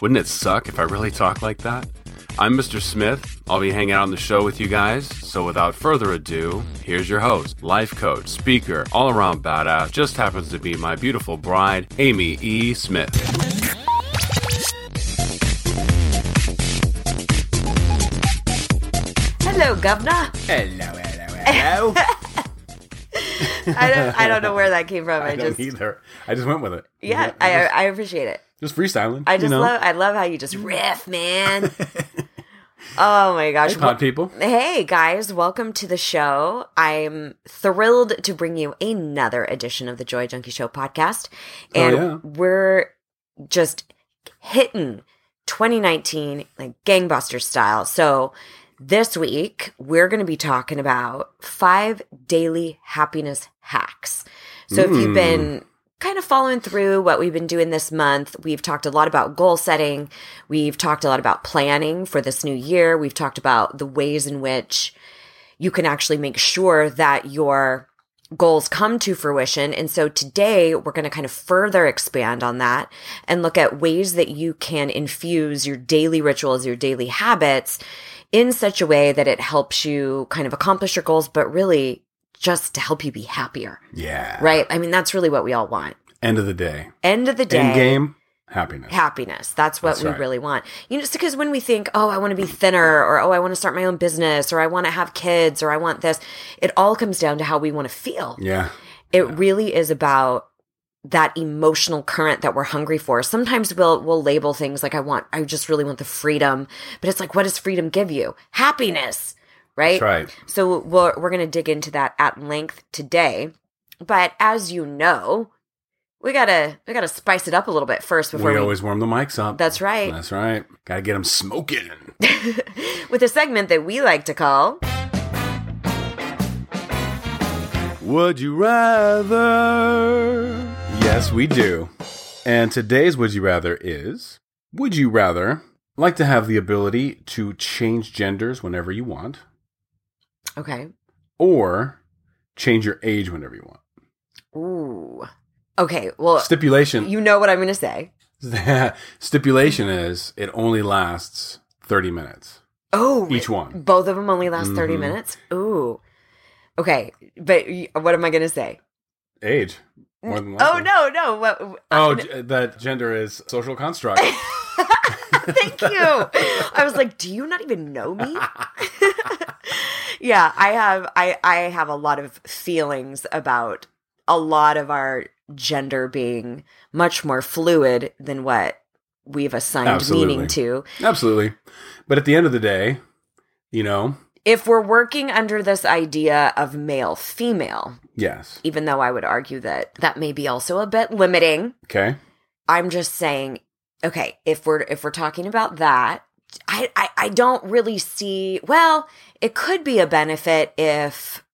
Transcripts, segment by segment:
Wouldn't it suck if I really talked like that? I'm Mr. Smith. I'll be hanging out on the show with you guys. So without further ado, here's your host, life coach, speaker, all around badass, just happens to be my beautiful bride, Amy E. Smith. Hello, Governor. Hello, hello, hello. I don't, I don't know where that came from. I, I don't just, either. I just went with it. yeah, I I, just, I appreciate it. Just freestyling. I just you know? love, I love how you just riff, man. oh my gosh. Hey, pod people. Hey guys, welcome to the show. I'm thrilled to bring you another edition of the Joy Junkie Show podcast. Oh, And yeah. we're just hitting 2019 like gangbuster style. So this week we're going to be talking about five daily happiness hacks. So if you've Mm. been kind of following through what we've been doing this month. We've talked a lot about goal setting. We've talked a lot about planning for this new year. We've talked about the ways in which you can actually make sure that your goals come to fruition. And so today we're going to kind of further expand on that and look at ways that you can infuse your daily rituals, your daily habits in such a way that it helps you kind of accomplish your goals, but really just to help you be happier, Yeah. right? I mean, that's really what we all want. End of the day. End of the day End game. Happiness. happiness. That's what That's we right. really want. You know, just because when we think, oh, I want to be thinner, or oh, I want to start my own business, or I want to have kids, or I want this, it all comes down to how we want to feel. yeah. It really is about that emotional current that we're hungry for. Sometimes we'll we'll label things like I want I just really want the freedom, but it's like what does freedom give you? Happiness, right? That's right. So we're we're going to dig into that at length today. But as you know, we got to we got to spice it up a little bit first before We we, always warm the mics up. That's right. That's right. Got to get them smoking. with a segment that we like to call Would you rather? Yes, we do. And today's Would You Rather is Would you rather like to have the ability to change genders whenever you want Okay. or change your age whenever you want? Ooh. Okay, well, Stipulation you know what I'm going to say. stipulation is it only lasts 30 minutes. Oh, Each one. Both of them only last 30 Mhm. minutes? Ooh. Okay, but what am I going to say? Age. More than Oh, no, no. What, Oh, g- that gender is social construct. Thank you. I was like, do you not even know me? yeah, I have I I have a lot of feelings about a lot of our gender being much more fluid than what we've assigned Absolutely. meaning to. Absolutely. But at the end of the day, you know, If we're working under this idea of male female, yes. even though I would argue that that may be also a bit limiting, Okay. I'm just saying, okay, if we're if we're talking about that, I, I I don't really see. Well, it could be a benefit if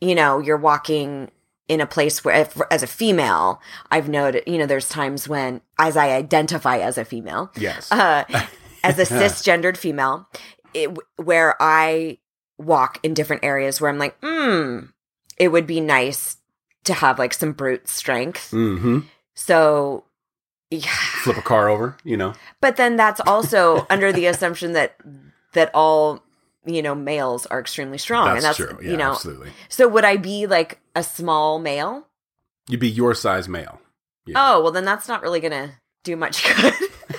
you know you're walking in a place where, if, as a female, I've noted, you know, there's times when, as I identify as a female, Yes. uh, as a cisgendered female, it, where I walk in different areas where I'm like, hmm, it would be nice to have like some brute strength. mm-hmm. So, yeah. Flip a car over, you know. But then that's also under the assumption that that all you know males are extremely strong, That's, and that's true. Yeah, you know. absolutely. So would I be like a small male? You'd be your size male. Yeah. Oh well, then that's not really gonna do much good.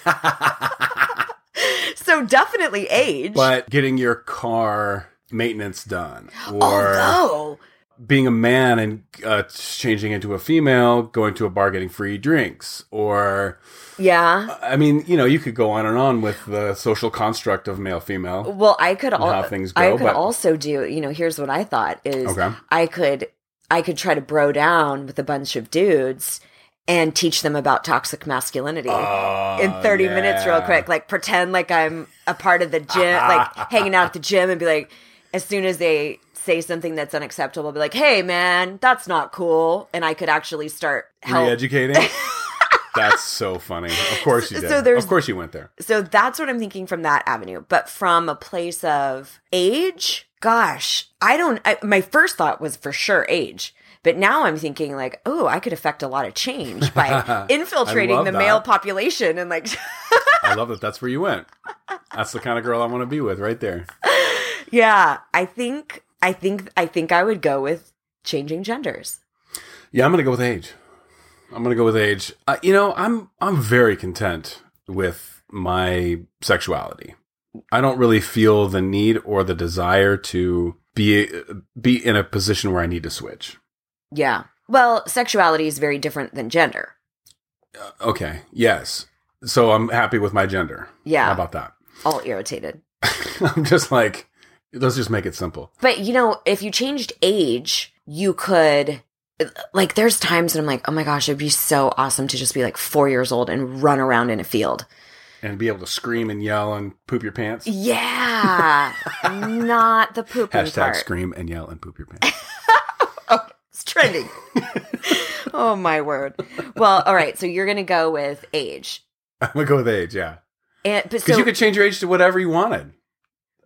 so definitely age. but getting your car maintenance done or Although being a man and uh, changing into a female, going to a bar getting free drinks, or yeah. I mean, you know, you could go on and on with the social construct of male female. Well, I could al- how things I go, could but- also do. You know, here's what I thought is Okay. I could I could try to bro down with a bunch of dudes and teach them about toxic masculinity Oh, in 30 minutes real quick like pretend like i'm a part of the gym like hanging out at the gym and be like as soon as they say something that's unacceptable be like hey man that's not cool and i could actually start help Re-educating. That's so funny. Of course you So did. there's- of course you went there. so that's what i'm thinking from that avenue but from a place of age gosh i don't I, my first thought was for sure age but now i'm thinking like oh i could affect a lot of change by infiltrating the that. male population and like I love that. That's where you went. That's the kind of girl I want to be with, right there. Yeah, I think I think I think I would go with changing genders. Yeah, I'm gonna go with age. I'm gonna go with age. Uh, you know, I'm I'm very content with my sexuality. I don't really feel the need or the desire to be be in a position where I need to switch. Yeah. Well, sexuality is very different than gender. Okay. Yes. So I'm happy with my gender. Yeah. How about that? All irritated. I'm just like, let's just make it simple. But you know, if you changed age, you could like there's times that I'm like, "Oh my gosh, it'd be so awesome to just be like 4 years old and run around in a field." And be able to scream and yell and poop your pants. Yeah. Not the pooping Hashtag part. scream and yell and poop your pants. Oh, it's trending. oh my word. Well, all right, so you're going to go with age. I'm gonna go with age, yeah. And Because so you could change your age to whatever you wanted.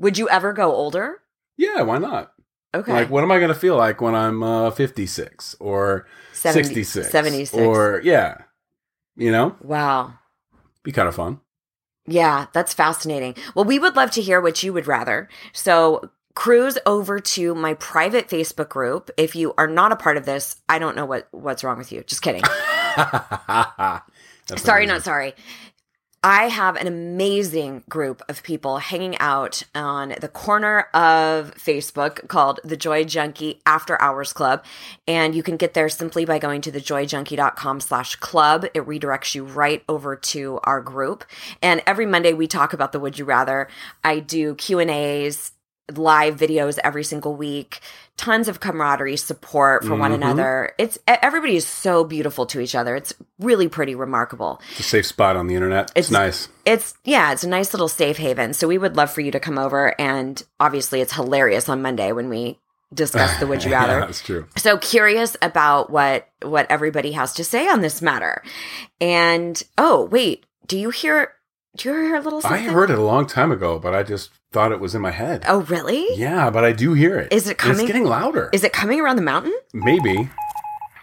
Would you ever go older? Yeah, why not? Okay. Like, what am I going to feel like when I'm uh, 56 or 70 66? 76. Or, yeah, you know, Wow. be kind of fun. Yeah, that's fascinating. Well, we would love to hear what you would rather. So cruise over to my private Facebook group. If you are not a part of this, I don't know what what's wrong with you. Just kidding. Sorry, amazing. not sorry. I have an amazing group of people hanging out on the corner of Facebook called the Joy Junkie After Hours Club. And you can get there simply by going to thejoyjunkie.com slash club. It redirects you right over to our group. And every Monday we talk about the Would You Rather. I do Q&As, live videos every single week tons of camaraderie support for one Mhm. another it's everybody is so beautiful to each other it's really pretty remarkable It's a safe spot on the internet. It's, It's- nice. it's yeah it's a nice little safe haven so we would love for you to come over and obviously it's hilarious on monday when we discuss the would you rather yeah, that's true. so curious about what what everybody has to say on this matter and oh wait do you hear do you hear a little I heard it a long time ago, but I just thought it was in my head. oh really Yeah, but I do hear it. Is it And coming- It's getting louder. is it coming around the mountain Maybe.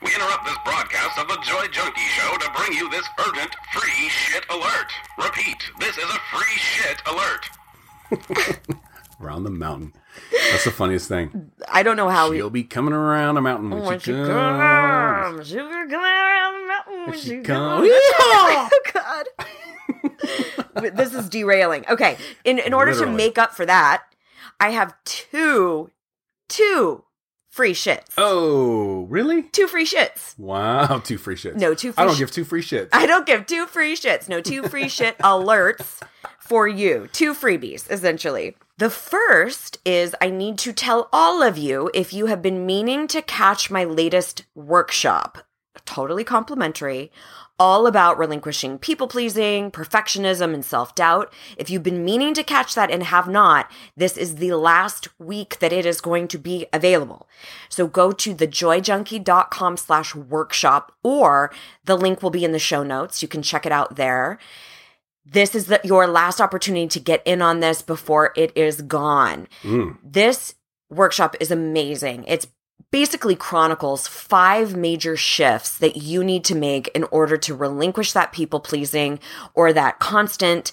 We interrupt this broadcast of the Joy Junkie Show to bring you this urgent free shit alert. Repeat, this is a free shit alert. Around the mountain. That's the funniest thing. i don't know how we She'll be coming around the mountain when, when she she comes. comes, she will come around the mountain when When she she comes. comes. Oh God! This is derailing. Okay, in in order Literally. to make up for that, I have two, two free shits. Oh, really? Two free shits. Wow, two free shits. No, two free I don't sh- give two free shits. I don't give two free shits. No, two free shit alerts for you. Two freebies, essentially. The first is I need to tell all of you if you have been meaning to catch my latest workshop, totally complimentary, all about relinquishing people pleasing, perfectionism, and self doubt. If you've been meaning to catch that and have not, this is the last week that it is going to be available. So go to thejoyjunkie.com slash workshop or the link will be in the show notes. You can check it out there. This is the, your last opportunity to get in on this before it is gone. Mm. This workshop is amazing. It's basically chronicles five major shifts that you need to make in order to relinquish that people pleasing or that constant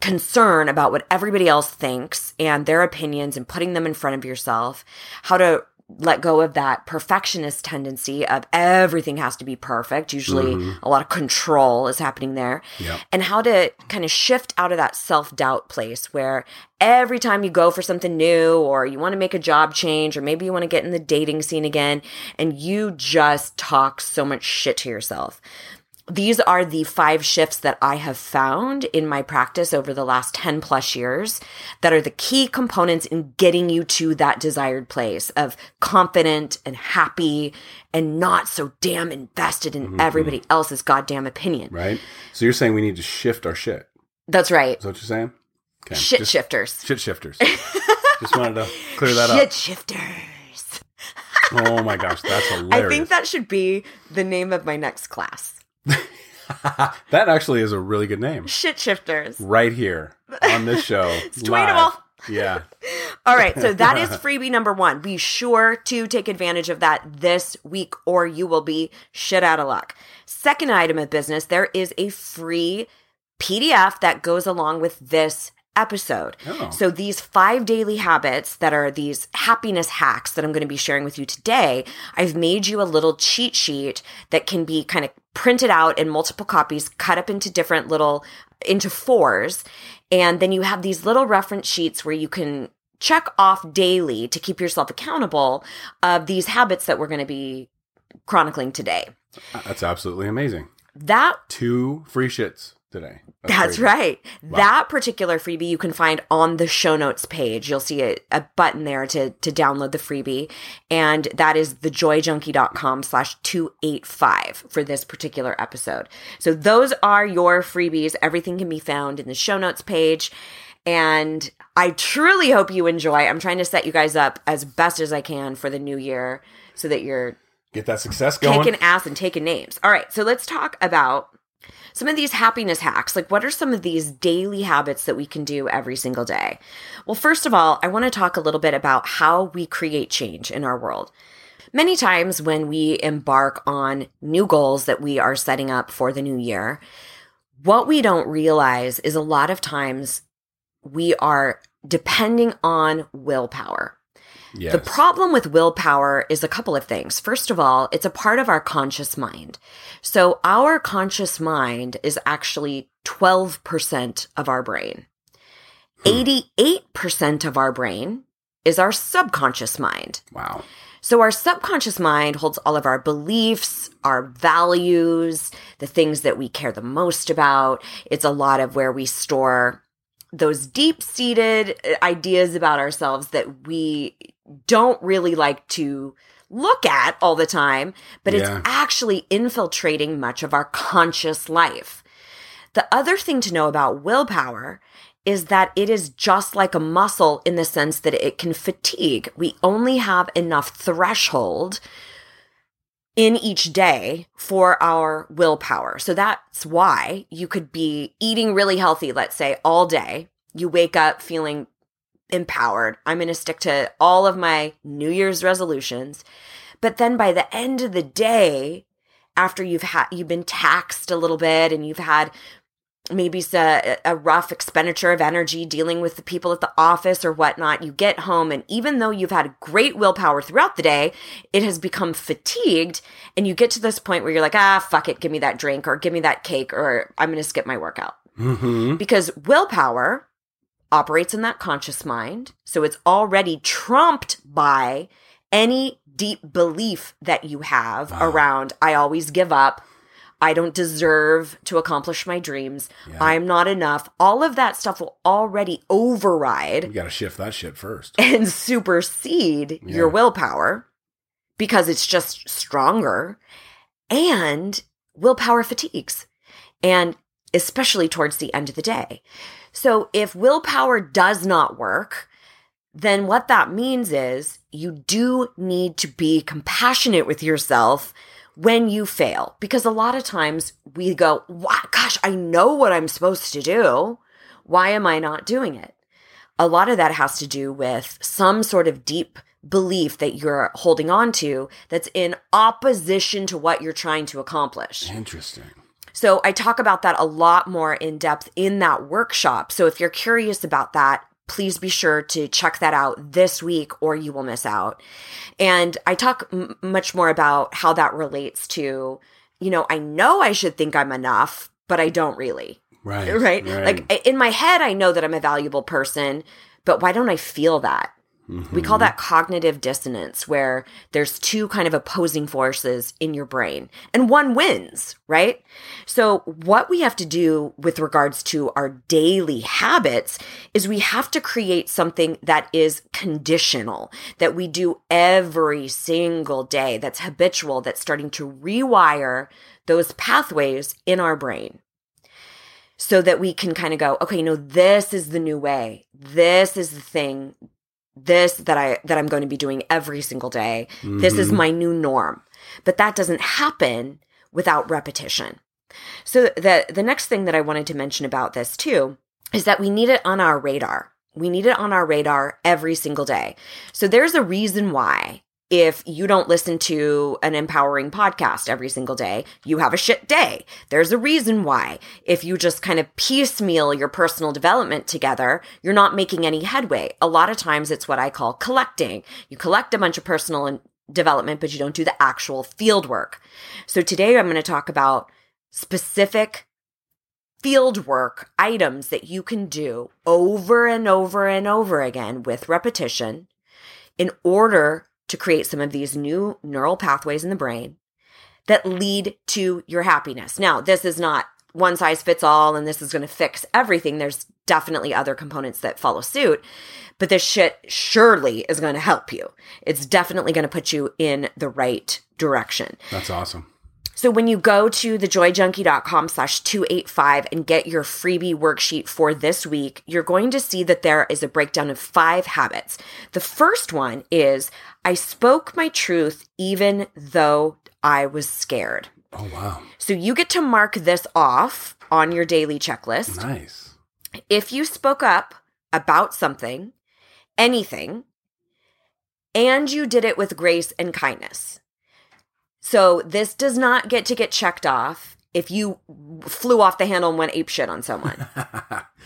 concern about what everybody else thinks and their opinions and putting them in front of yourself. How to let go of that perfectionist tendency of everything has to be perfect. Usually mm-hmm. a lot of control is happening there. Yep. And how to kind of shift out of that self doubt place where every time you go for something new or you want to make a job change or maybe you want to get in the dating scene again and you just talk so much shit to yourself. These are the five shifts that I have found in my practice over the last 10 plus years that are the key components in getting you to that desired place of confident and happy and not so damn invested in mm-hmm. everybody else's goddamn opinion. Right? So you're saying we need to shift our shit. That's right. Is that what you're saying? Okay. Shit Just- shifters. Shit shifters. Just wanted to clear that Shit up. Shit shifters. Oh my gosh, that's hilarious. I think that should be the name of my next class. that actually is a really good name. Shit shifters. Right here on this show. It's tweetable. Yeah. All right, so that is freebie number one. Be sure to take advantage of that this week, or you will be shit out of luck. Second item of business there is a free PDF that goes along with this episode. Oh. So, these five daily habits that are these happiness hacks that I'm going to be sharing with you today, I've made you a little cheat sheet that can be kind of printed out in multiple copies, cut up into different little, into fours. And then you have these little reference sheets where you can check off daily to keep yourself accountable of these habits that we're going to be chronicling today. Uh, that's absolutely amazing. That Two free shits today. That's crazy. right. That particular freebie you can find on the show notes page. You'll see a, a button there to, to download the freebie. And that is thejoyjunkie.com slash 285 for this particular episode. So those are your freebies. Everything can be found in the show notes page. And I truly hope you enjoy. I'm trying to set you guys up as best as I can for the new year so that you're Get that success going. kicking ass and taking names. All right, so let's talk about some of these happiness hacks. Like, what are some of these daily habits that we can do every single day? Well, first of all, I want to talk a little bit about how we create change in our world. Many times when we embark on new goals that we are setting up for the new year, what we don't realize is a lot of times we are depending on willpower. Yes. The problem with willpower is a couple of things. First of all, it's a part of our conscious mind. So our conscious mind is actually 12% of our brain. Hmm. 88% of our brain is our subconscious mind. Wow. So our subconscious mind holds all of our beliefs, our values, the things that we care the most about. It's a lot of where we store those deep seated uh, ideas about ourselves that we don't really like to look at all the time, but Yeah. it's actually infiltrating much of our conscious life. The other thing to know about willpower is that it is just like a muscle in the sense that it can fatigue. We only have enough threshold in each day for our willpower. So that's why you could be eating really healthy, let's say all day. You wake up feeling empowered. I'm going to stick to all of my New Year's resolutions. But then by the end of the day, after you've had you've been taxed a little bit and you've had maybe it's a, a rough expenditure of energy dealing with the people at the office or whatnot. You get home, and even though you've had great willpower throughout the day, it has become fatigued. And you get to this point where you're like, ah, fuck it, give me that drink or give me that cake or I'm going to skip my workout. Mm-hmm. Because willpower operates in that conscious mind. So it's already trumped by any deep belief that you have Wow. around, I always give up. I don't deserve to accomplish my dreams. Yeah. I'm not enough. All of that stuff will already override You got to shift that shit first. and supersede Yeah. your willpower because it's just stronger. And willpower fatigues, and especially towards the end of the day. So if willpower does not work, then what that means is you do need to be compassionate with yourself when you fail. Because a lot of times we go? Gosh, I know what I'm supposed to do. Why am I not doing it? A lot of that has to do with some sort of deep belief that you're holding on to that's in opposition to what you're trying to accomplish. Interesting. So I talk about that a lot more in depth in that workshop. So if you're curious about that, please be sure to check that out this week or you will miss out. And I talk m- much more about how that relates to, you know, I know I should think I'm enough, but I don't really. Right. Right? Like in my head, I know that I'm a valuable person, but why don't I feel that? We call that cognitive dissonance, where there's two kind of opposing forces in your brain and one wins, right? So, what we have to do with regards to our daily habits is we have to create something that is conditional, that we do every single day, that's habitual, that's starting to rewire those pathways in our brain so that we can kind of go, okay, no, this is the new way. This is the thing this that I that I'm going to be doing every single day. This is mm-hmm. my new norm. But that doesn't happen without repetition. So the the next thing that I wanted to mention about this too is that we need it on our radar. We need it on our radar every single day. So there's a reason why if you don't listen to an empowering podcast every single day, you have a shit day. There's a reason why. If you just kind of piecemeal your personal development together, you're not making any headway. A lot of times it's what I call collecting. You collect a bunch of personal development, but you don't do the actual field work. So today I'm going to talk about specific field work items that you can do over and over and over again with repetition in order to create some of these new neural pathways in the brain that lead to your happiness. Now, this is not one size fits all and this is going to fix everything. There's definitely other components that follow suit, but this shit surely is going to help you. It's definitely going to put you in the right direction. That's awesome. So when you go to thejoyjunkie.com slash 285 and get your freebie worksheet for this week, you're going to see that there is a breakdown of five habits. The first one is I spoke my truth even though I was scared. Oh, wow. So you get to mark this off on your daily checklist. Nice. If you spoke up about something, anything, and you did it with grace and kindness. So this does not get to get checked off if you flew off the handle and went ape shit on someone.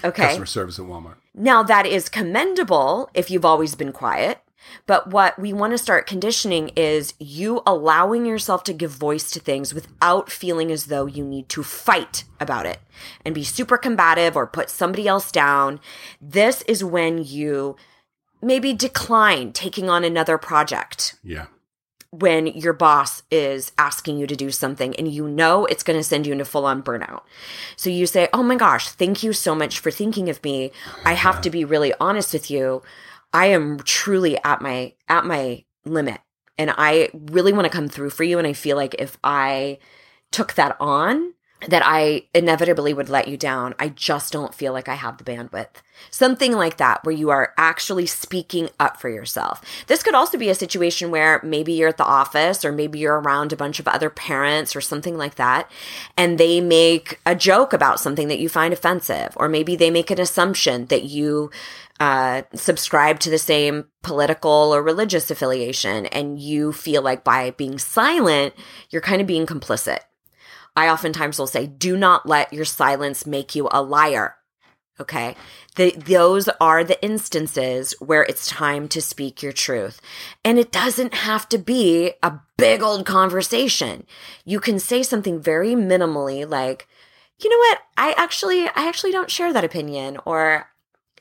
Okay. Customer service at Walmart. Now that is commendable if you've always been quiet. But what we want to start conditioning is you allowing yourself to give voice to things without feeling as though you need to fight about it and be super combative or put somebody else down. This is when you maybe decline taking on another project Yeah. When your boss is asking you to do something and you know it's going to send you into full on burnout. So you say, Oh my gosh, thank you so much for thinking of me. I have to be really honest with you. I am truly at my, at my limit and I really want to come through for you. And I feel like if I took that on, that I inevitably would let you down. I just don't feel like I have the bandwidth. Something like that, where you are actually speaking up for yourself. This could also be a situation where maybe you're at the office or maybe you're around a bunch of other parents or something like that, and they make a joke about something that you find offensive, or maybe they make an assumption that you uh, subscribe to the same political or religious affiliation, and you feel like by being silent, you're kind of being complicit. I oftentimes will say, do not let your silence make you a liar. Okay. The, those are the instances where it's time to speak your truth. And it doesn't have to be a big old conversation. You can say something very minimally like, you know what? I actually, I actually don't share that opinion. Or,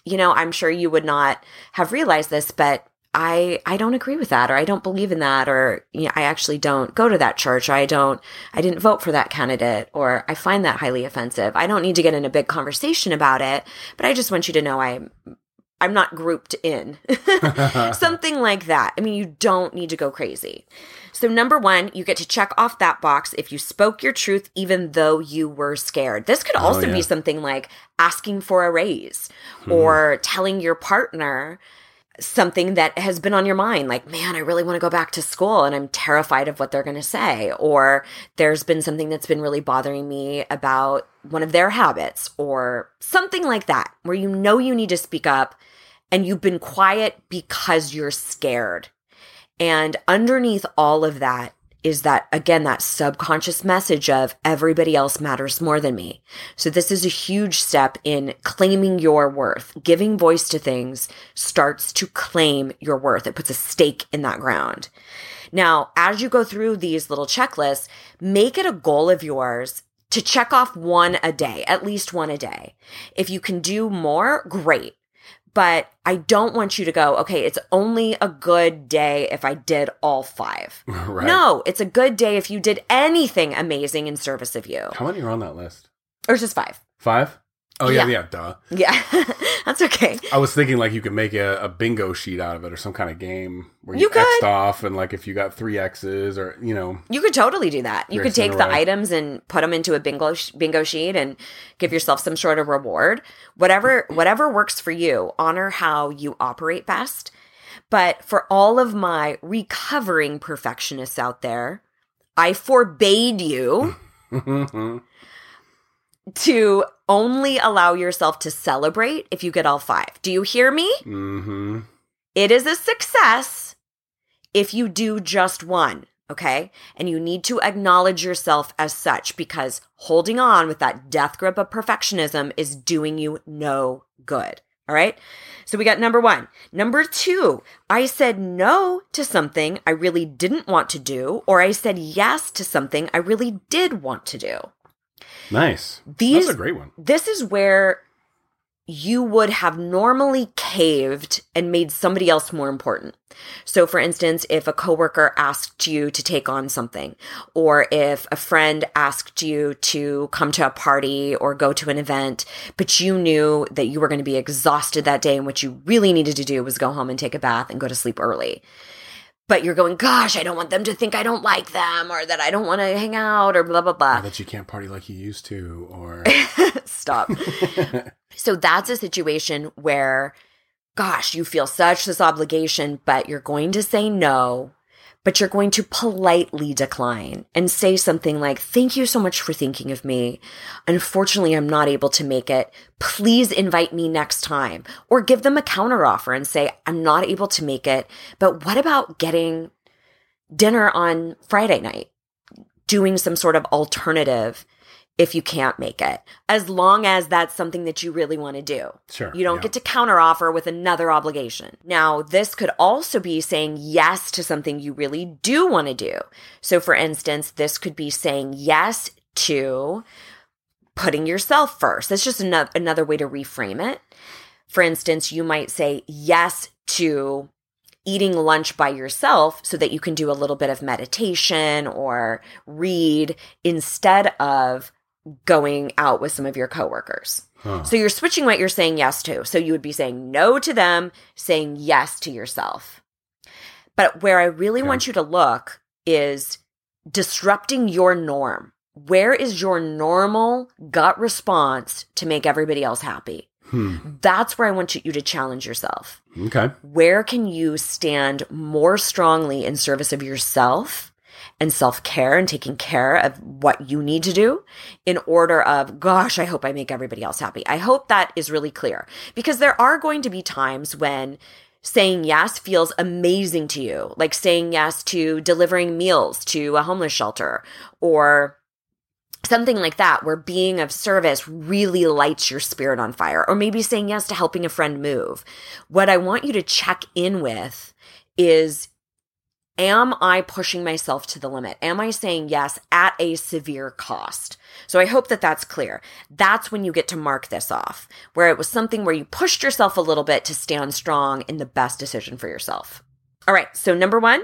you know, I'm sure you would not have realized this, but I I don't agree with that or I don't believe in that or you know, I actually don't go to that church or I don't I didn't vote for that candidate or I find that highly offensive. I don't need to get in a big conversation about it, but I just want you to know I'm I'm not grouped in. Something like that. I mean, you don't need to go crazy. So, number one, you get to check off that box if you spoke your truth, even though you were scared. This could oh, also yeah. be something like asking for a raise mm-hmm. or telling your partner something that has been on your mind like man i really want to go back to school and i'm terrified of what they're going to say or there's been something that's been really bothering me about one of their habits or something like that where you know you need to speak up and you've been quiet because you're scared. And underneath all of that is that again that subconscious message of everybody else matters more than me. So this is a huge step in claiming your worth. Giving voice to things starts to claim your worth. It puts a stake in that ground. Now, as you go through these little checklists, make it a goal of yours to check off one a day, at least one a day. If you can do more, great. But I don't want you to go, okay, it's only a good day if I did all five. Right. No, it's a good day if you did anything amazing in service of you. How many are on that list? Or just five. Five? Oh yeah, Yeah. yeah, duh. Yeah, that's okay. I was thinking like you could make a, a bingo sheet out of it or some kind of game where you, You. X'd off and like if you got three X's or you know You could totally do that. You could take the items and put them into a bingo sh- bingo sheet and give yourself some sort of reward. Whatever whatever works for you. Honor how you operate best. But for all of my recovering perfectionists out there, I forbade you to only allow yourself to celebrate if you get all five. Do you hear me? hmm It is a success if you do just one, okay? And you need to acknowledge yourself as such because holding on with that death grip of perfectionism is doing you no good. All right. So we got number one. Number two, I said no to something I really didn't want to do, or I said yes to something I really did want to do. Nice. These That's a great one. this is where you would have normally caved and made somebody else more important. So for instance, if a coworker asked you to take on something or if a friend asked you to come to a party or go to an event, but you knew that you were going to be exhausted that day and what you really needed to do was go home and take a bath and go to sleep early. But you're going, gosh, I don't want them to think I don't like them or that I don't want to hang out or blah, blah, blah. Or that you can't party like you used to or Stop. so that's a situation where, gosh, you feel such this obligation, but you're going to say no, but you're going to politely decline and say something like, Thank you so much for thinking of me. Unfortunately, I'm not able to make it. Please invite me next time. Or give them a counteroffer and say, I'm not able to make it, but what about getting dinner on Friday night? Doing some sort of alternative if you can't make it, as long as that's something that you really want to do. Sure, You don't yeah. get to counteroffer with another obligation. Now, this could also be saying yes to something you really do want to do. So, for instance, this could be saying yes to putting yourself first. That's just another, another way to reframe it. For instance, you might say yes to eating lunch by yourself so that you can do a little bit of meditation or read instead of going out with some of your coworkers. Huh. So you're switching what you're saying yes to. So you would be saying no to them, saying yes to yourself. But where I really Okay. want you to look is disrupting your norm. Where is your normal gut response to make everybody else happy? Hmm. That's where I want you you to challenge yourself Okay. where can you stand more strongly in service of yourself and self-care and taking care of what you need to do in order of gosh i hope i make everybody else happy. I hope that is really clear. Because there are going to be times when saying yes feels amazing to you. Like saying yes to delivering meals to a homeless shelter or something like that where being of service really lights your spirit on fire. Or maybe saying yes to helping a friend move. What i want you to check in with is am i pushing myself to the limit am i saying yes at a severe cost so i hope that that's clear that's when you get to mark this off where it was something where you pushed yourself a little bit to stand strong in the best decision for yourself all right so number one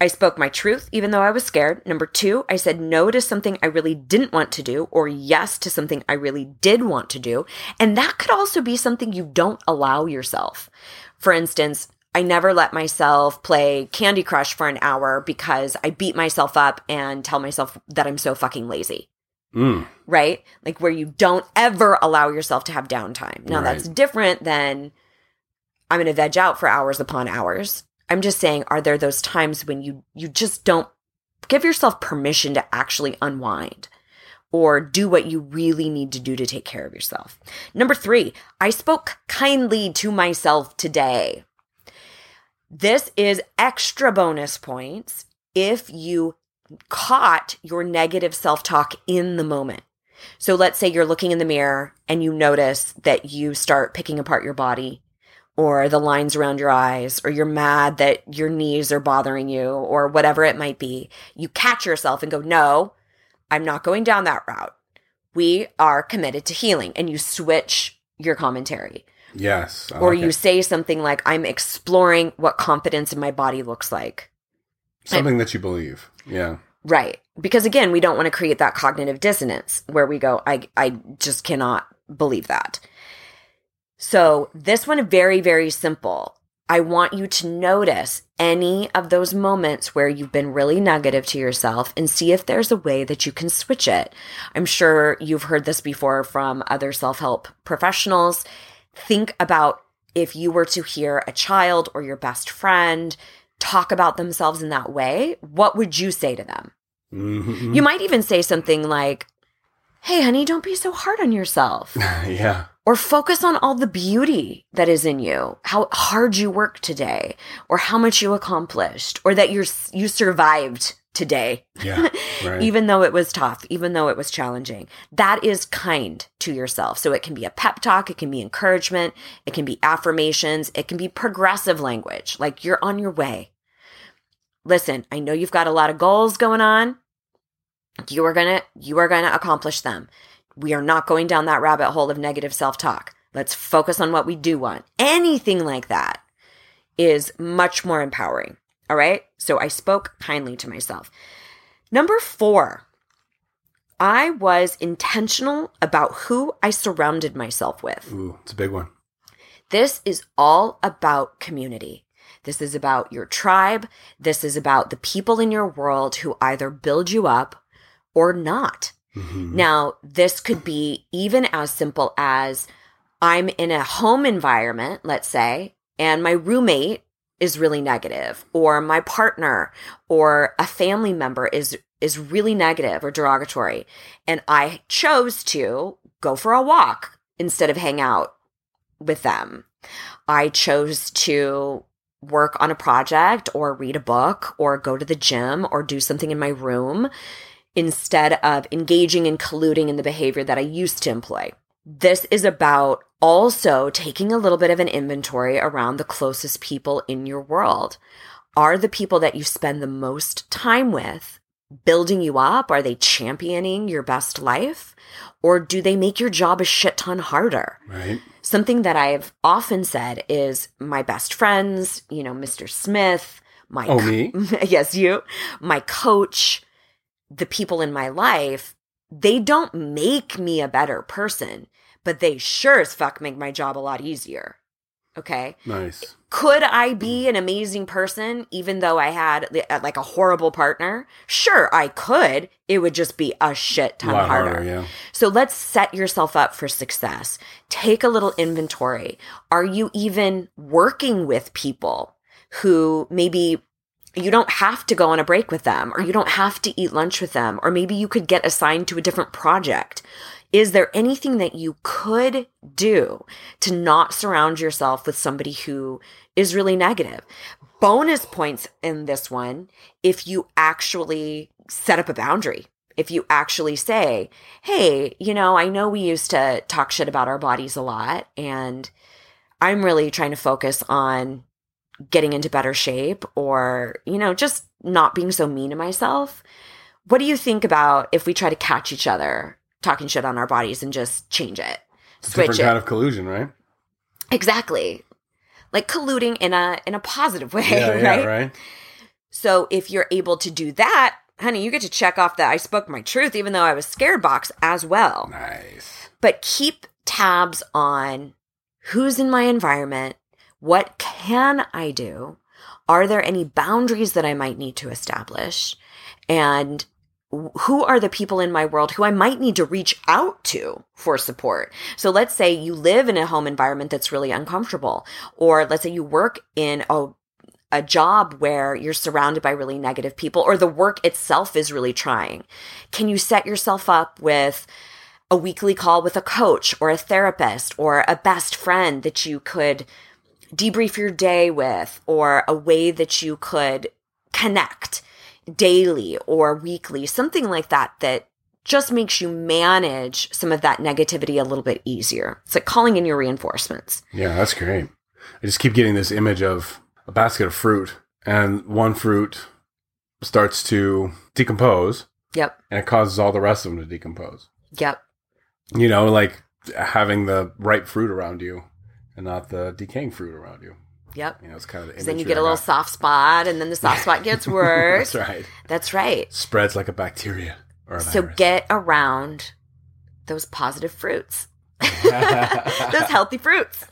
I spoke my truth, even though I was scared. Number two, I said no to something I really didn't want to do, or yes to something I really did want to do. And that could also be something you don't allow yourself. For instance, I never let myself play Candy Crush for an hour because I beat myself up and tell myself that I'm so fucking lazy Mm. right? Like where you don't ever allow yourself to have downtime. Now Right. that's different than I'm going to veg out for hours upon hours. I'm just saying are there those times when you you just don't give yourself permission to actually unwind or do what you really need to do to take care of yourself. Number 3, I spoke kindly to myself today. This is extra bonus points if you caught your negative self talk in the moment. So let's say you're looking in the mirror and you notice that you start picking apart your body or the lines around your eyes or you're mad that your knees are bothering you or whatever it might be. You catch yourself and go, no, I'm not going down that route. We are committed to healing and you switch your commentary. Yes. I or like you it. say something like, I'm exploring what confidence in my body looks like. something that you believe. Yeah. Right. Because again, we don't want to create that cognitive dissonance where we go, I, I just cannot believe that. So this one, very, very simple. I want you to notice any of those moments where you've been really negative to yourself and see if there's a way that you can switch it. I'm sure you've heard this before from other self help professionals. Think about if you were to hear a child or your best friend talk about themselves in that way, what would you say to them? Mhm. You might even say something like, Hey, honey, don't be so hard on yourself. yeah. or focus on all the beauty that is in you, how hard you worked today, or how much you accomplished, or that you're, you survived today, Yeah. Right. even though it was tough, even though it was challenging. That is kind to yourself. So it can be a pep talk, it can be encouragement, it can be affirmations, it can be progressive language, like you're on your way. Listen, I know you've got a lot of goals going on. You are going to you are going to accomplish them. We are not going down that rabbit hole of negative self-talk. Let's focus on what we do want. Anything like that is much more empowering. All right? So I spoke kindly to myself. Number 4. I was intentional about who I surrounded myself with. Ooh, it's a big one. This is all about community. This is about your tribe. This is about the people in your world who either build you up or not. Mhm. Now, this could be even as simple as I'm in a home environment, let's say, and my roommate is really negative, or my partner or a family member is is really negative or derogatory, and I chose to go for a walk instead of hang out with them. I chose to work on a project or read a book or go to the gym or do something in my room instead of engaging and colluding in the behavior that I used to employ. This is about also taking a little bit of an inventory around the closest people in your world. Are the people that you spend the most time with building you up? Are they championing your best life? Or do they make your job a shit ton harder? Right. Something that I've often said is my best friends, you know, Mr. Smith, my Oh, me? yes, you, my coach, the people in my life, they don't make me a better person, but they sure as fuck make my job a lot easier. Okay. Nice. Could I be an amazing person even though I had uh, like a horrible partner? Sure, I could. It would just be a shit A ton lot harder. harder, yeah. So let's set yourself up for success. Take a little inventory. Are you even working with people who maybe you don't have to go on a break with them or you don't have to eat lunch with them or maybe you could get assigned to a different project? Is there anything that you could do to not surround yourself with somebody who is really negative? Bonus points in this one if you actually set up a boundary if you actually say, Hey, you know, I know we used to talk shit about our bodies a lot, and I'm really trying to focus on getting into better shape or, you know, just not being so mean to myself. What do you think about if we try to catch each other talking shit on our bodies and just change it? It's a Switch different it. kind of collusion, right? exactly. Like colluding in a in a positive way, Yeah, right? yeah, right. So if you're able to do that, honey, you get to check off that I spoke my truth, even though I was scared box as well. Nice. But keep tabs on who's in my environment, what can I do, are there any boundaries that I might need to establish, and who are the people in my world who I might need to reach out to for support. So let's say you live in a home environment that's really uncomfortable, or let's say you work in a a job where you're surrounded by really negative people or the work itself is really trying. Can you set yourself up with a weekly call with a coach or a therapist or a best friend that you could debrief your day with or a way that you could connect daily or weekly, something like that that just makes you manage some of that negativity a little bit easier. It's like calling in your reinforcements. Yeah, that's great. I just keep getting this image of a basket of fruit, and one fruit starts to decompose, Yep. and it causes all the rest of them to decompose. Yep. You know, like having the ripe fruit around you and not the decaying fruit around you. Yep. You know, it's kind of the then you get a little got. soft spot, and then the soft spot gets worse. That's right. That's right. Spreads like a bacteria or a So virus. get around those positive fruits, those healthy fruits.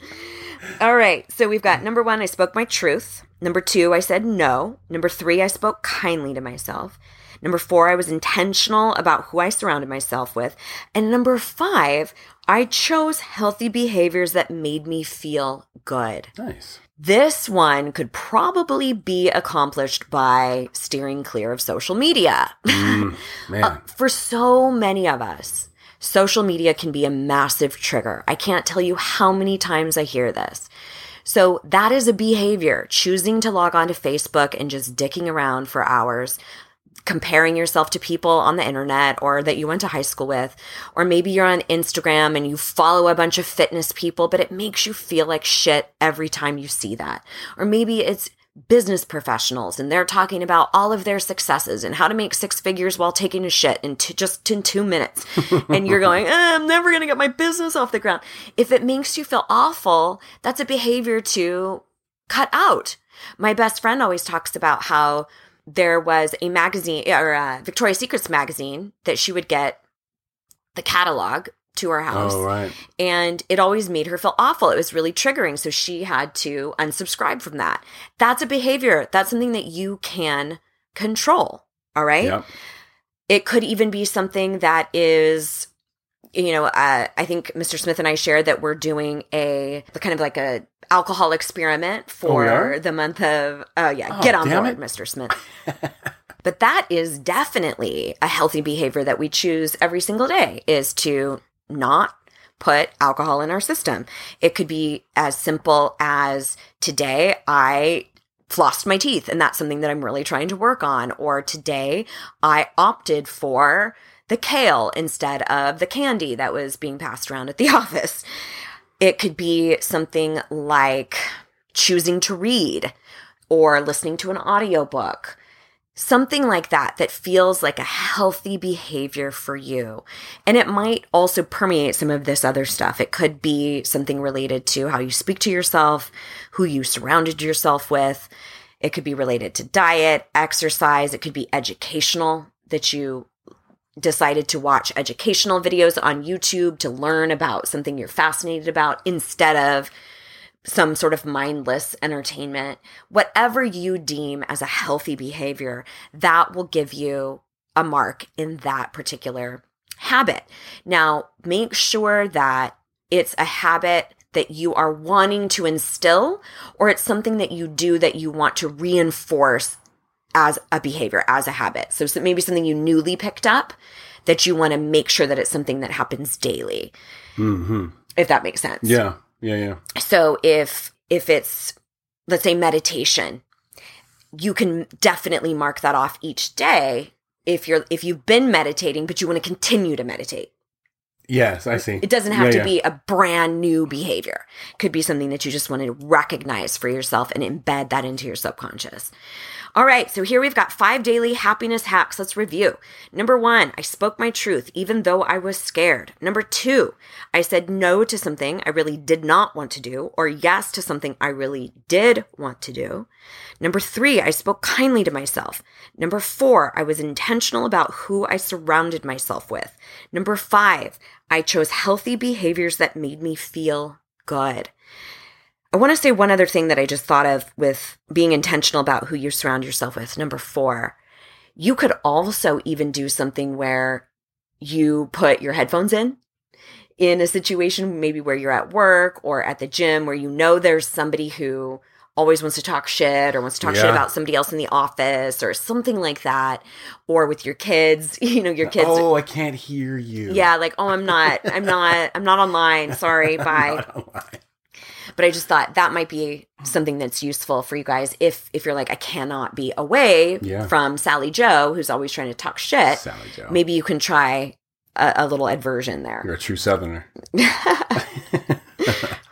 All right. So we've got number one, I spoke my truth. Number two, I said no. Number three, I spoke kindly to myself. Number four, I was intentional about who I surrounded myself with. And number five, I chose healthy behaviors that made me feel good. nice. This one could probably be accomplished by steering clear of social media. Man, Uh, for so many of us, social media can be a massive trigger. I can't tell you how many times I hear this. So that is a behavior, choosing to log on to Facebook and just dicking around for hours, comparing yourself to people on the internet or that you went to high school with, or maybe you're on Instagram and you follow a bunch of fitness people, but it makes you feel like shit every time you see that. Or maybe it's business professionals and they're talking about all of their successes and how to make six figures while taking a shit in t- just in two minutes. and you're going, eh, I'm never going to get my business off the ground. If it makes you feel awful, that's a behavior to cut out. My best friend always talks about how there was a magazine or a Victoria's Secrets magazine that she would get the catalog to her oh, house oh right. and it always made her feel awful. It was really triggering. So she had to unsubscribe from that. That's a behavior. That's something that you can control. All right. Yep. It could even be something that is, you know, uh, I think Mr. Smith and I shared that we're doing a kind of like a alcohol experiment Oh, for the month of, oh yeah, Oh, get on board, it. Mr. Smith. but that is definitely a healthy behavior that we choose every single day is to not put alcohol in our system. It could be as simple as today I flossed my teeth and that's something that I'm really trying to work on or today I opted for the kale instead of the candy that was being passed around at the office. It could be something like choosing to read or listening to an audiobook. Something like that that feels like a healthy behavior for you. And it might also permeate some of this other stuff. It could be something related to how you speak to yourself, who you surrounded yourself with. It could be related to diet, exercise. It could be educational that you decided to watch educational videos on YouTube to learn about something you're fascinated about instead of some sort of mindless entertainment. Whatever you deem as a healthy behavior, that will give you a mark in that particular habit. Now, make sure that it's a habit that you are wanting to instill or it's something that you do that you want to reinforce as a behavior, as a habit. So, so maybe something you newly picked up that you want to make sure that it's something that happens daily, hmm if that makes sense. Yeah. Yeah. Yeah. So if if it's let's say meditation, you can definitely mark that off each day if you're if you've been meditating but you want to continue to meditate. Yes, I see. It doesn't have Yeah, to yeah. be a brand new behavior. It could be something that you just want to recognize for yourself and embed that into your subconscious. All right, so here we've got five daily happiness hacks. Let's review. Number one, I spoke my truth even though I was scared. Number two, I said no to something I really did not want to do, or yes to something I really did want to do. Number three, I spoke kindly to myself. Number four, I was intentional about who I surrounded myself with. Number five, I chose healthy behaviors that made me feel good. I want to say one other thing that I just thought of with being intentional about who you surround yourself with. Number four, you could also even do something where you put your headphones in in a situation maybe where you're at work or at the gym where you know there's somebody who always wants to talk shit or wants to talk shit about somebody else in the office or something like that or with your kids you know your kids Oh, I can't hear you. yeah like oh i'm not i'm not i'm not online sorry bye online. But i just thought that might be something that's useful for you guys if if you're like i cannot be away Yeah. from sally joe who's always trying to talk shit Sally Joe. maybe you can try a, a little adversion there You're a true Southerner.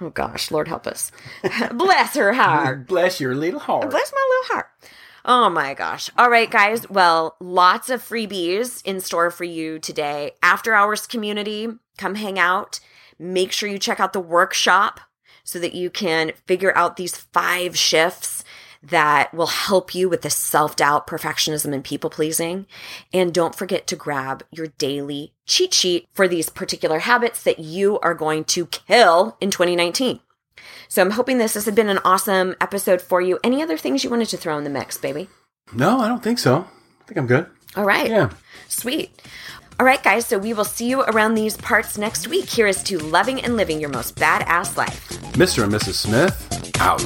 oh gosh lord help us bless her heart Bless your little heart. bless my little heart Oh my gosh. All right, guys. Well, lots of freebies in store for you today. After hours community, come hang out. Make sure you check out the workshop so that you can figure out these five shifts that will help you with the self doubt, perfectionism, and people pleasing. And don't forget to grab your daily cheat sheet for these particular habits that you are going to kill in 2019. So I'm hoping this, this has been an awesome episode for you. Any other things you wanted to throw in the mix, baby? No, I don't think so. I think I'm good. All right. Yeah. Sweet. All right, guys, so we will see you around these parts next week. Here is to loving and living your most badass life. Mr. and Mrs. Smith, out.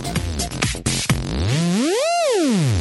Mm.